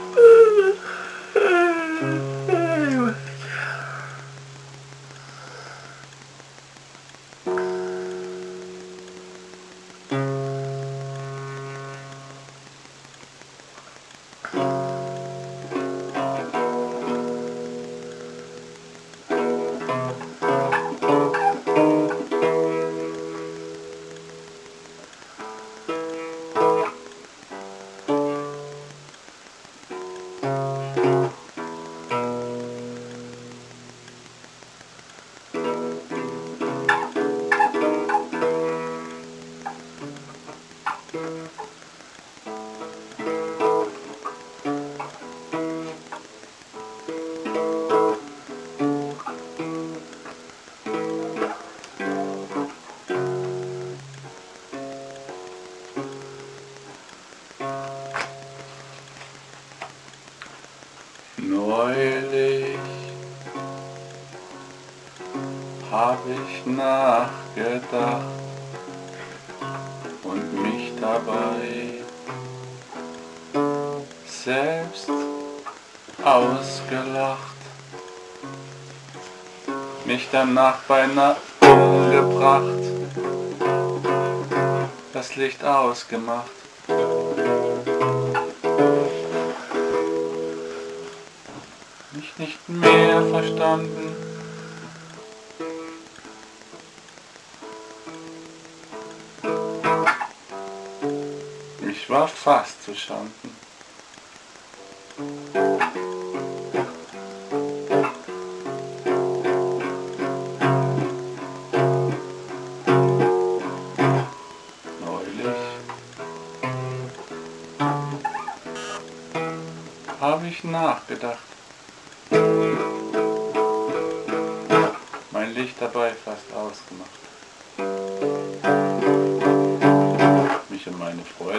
Ooh. Neulich hab ich nachgedacht dabei selbst ausgelacht, mich danach beinahe umgebracht, das Licht ausgemacht. mich nicht mehr verstanden. Ich war fast zu Schanden. Neulich habe ich nachgedacht. Mein Licht dabei fast ausgemacht.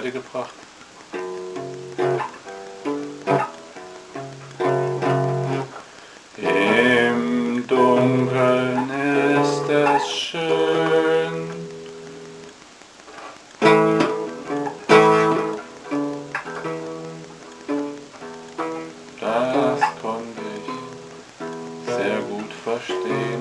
Freude gebracht. Im Dunkeln ist es schön. Das konnte ich sehr gut verstehen.